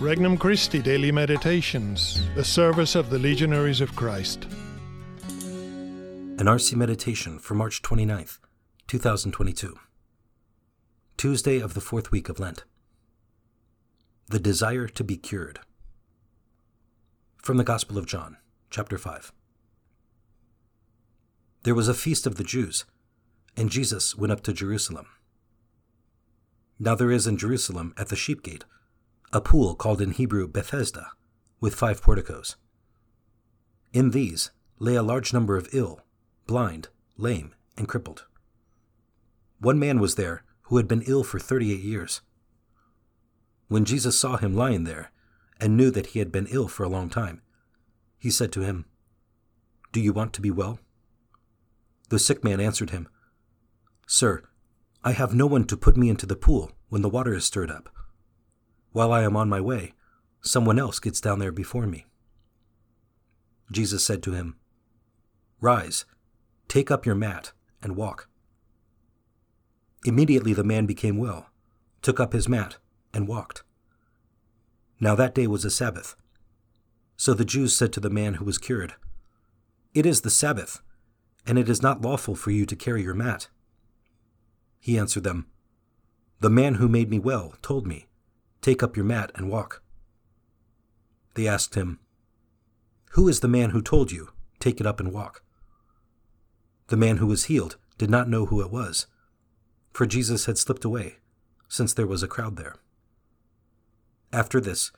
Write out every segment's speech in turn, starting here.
Regnum Christi Daily Meditations, the service of the Legionaries of Christ. An RC Meditation for March 29th, 2022. Tuesday of the fourth week of Lent. The Desire to be Cured. From the Gospel of John, chapter 5. There was a feast of the Jews, and Jesus went up to Jerusalem. Now there is in Jerusalem at the sheep gate a pool called in Hebrew Bethesda, with five porticos. In these lay a large number of ill, blind, lame, and crippled. One man was there who had been ill for thirty eight years. When Jesus saw him lying there, and knew that he had been ill for a long time, he said to him, Do you want to be well? The sick man answered him, Sir, I have no one to put me into the pool when the water is stirred up. While I am on my way, someone else gets down there before me. Jesus said to him, Rise, take up your mat, and walk. Immediately the man became well, took up his mat, and walked. Now that day was a Sabbath. So the Jews said to the man who was cured, It is the Sabbath, and it is not lawful for you to carry your mat. He answered them, The man who made me well told me, Take up your mat and walk. They asked him, Who is the man who told you, Take it up and walk? The man who was healed did not know who it was, for Jesus had slipped away, since there was a crowd there. After this,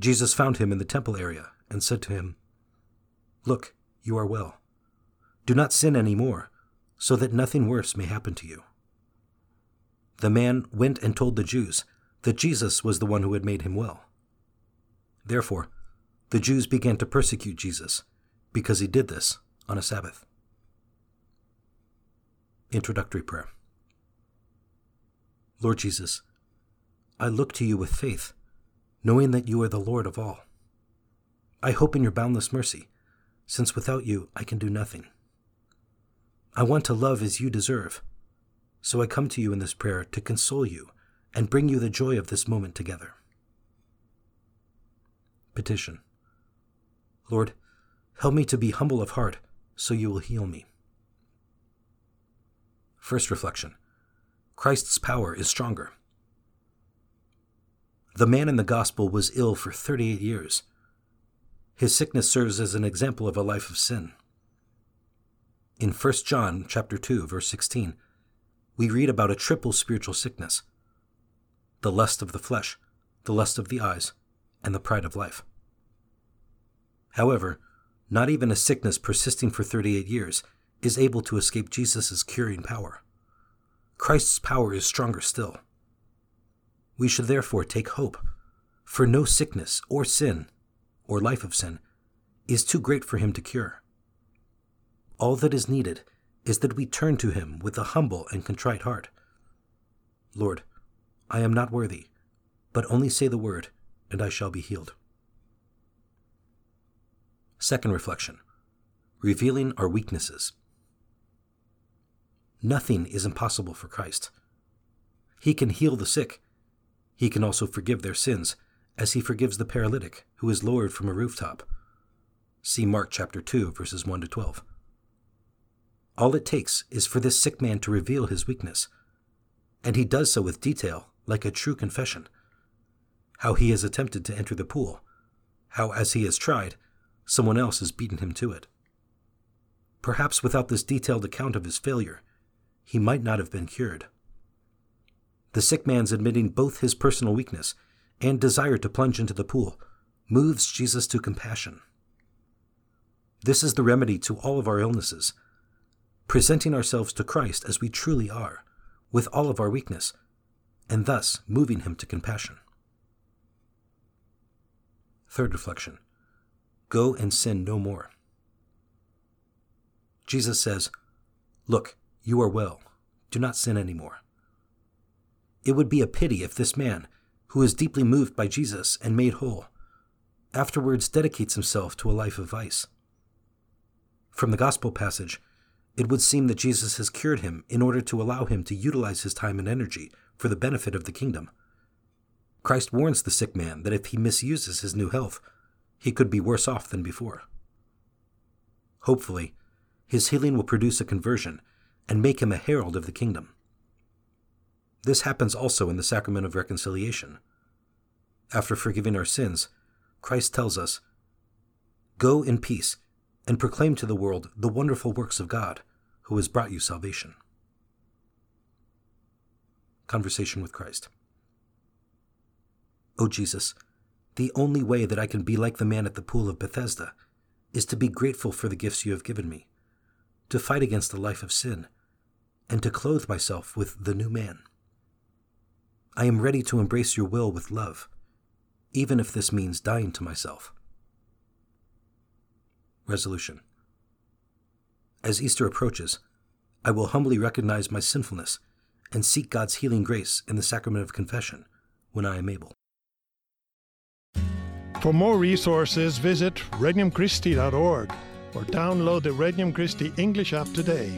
Jesus found him in the temple area and said to him, Look, you are well. Do not sin any more, so that nothing worse may happen to you. The man went and told the Jews that Jesus was the one who had made him well. Therefore, the Jews began to persecute Jesus because he did this on a Sabbath. Introductory Prayer Lord Jesus, I look to you with faith, knowing that you are the Lord of all. I hope in your boundless mercy, since without you I can do nothing. I want to love as you deserve, so I come to you in this prayer to console you and bring you the joy of this moment together. Petition Lord, help me to be humble of heart so you will heal me. First reflection Christ's power is stronger. The man in the gospel was ill for 38 years. His sickness serves as an example of a life of sin. In 1 John chapter 2 verse 16, we read about a triple spiritual sickness the lust of the flesh, the lust of the eyes, and the pride of life. However, not even a sickness persisting for 38 years is able to escape Jesus' curing power. Christ's power is stronger still. We should therefore take hope, for no sickness or sin, or life of sin, is too great for him to cure. All that is needed is that we turn to him with a humble and contrite heart. Lord, I am not worthy, but only say the word, and I shall be healed. Second reflection Revealing our weaknesses. Nothing is impossible for Christ. He can heal the sick. He can also forgive their sins, as he forgives the paralytic who is lowered from a rooftop. See Mark chapter 2, verses 1 to 12. All it takes is for this sick man to reveal his weakness, and he does so with detail like a true confession. How he has attempted to enter the pool, how, as he has tried, someone else has beaten him to it. Perhaps without this detailed account of his failure, he might not have been cured. The sick man's admitting both his personal weakness and desire to plunge into the pool moves Jesus to compassion. This is the remedy to all of our illnesses, presenting ourselves to Christ as we truly are, with all of our weakness, and thus moving him to compassion. Third reflection Go and sin no more. Jesus says, Look, you are well. Do not sin any more. It would be a pity if this man, who is deeply moved by Jesus and made whole, afterwards dedicates himself to a life of vice. From the Gospel passage, it would seem that Jesus has cured him in order to allow him to utilize his time and energy for the benefit of the kingdom. Christ warns the sick man that if he misuses his new health, he could be worse off than before. Hopefully, his healing will produce a conversion and make him a herald of the kingdom. This happens also in the sacrament of reconciliation. After forgiving our sins, Christ tells us, Go in peace and proclaim to the world the wonderful works of God, who has brought you salvation. Conversation with Christ. O Jesus, the only way that I can be like the man at the pool of Bethesda is to be grateful for the gifts you have given me, to fight against the life of sin, and to clothe myself with the new man. I am ready to embrace your will with love, even if this means dying to myself. Resolution As Easter approaches, I will humbly recognize my sinfulness and seek God's healing grace in the sacrament of confession when I am able. For more resources, visit regnumchristi.org or download the Regnum Christi English app today.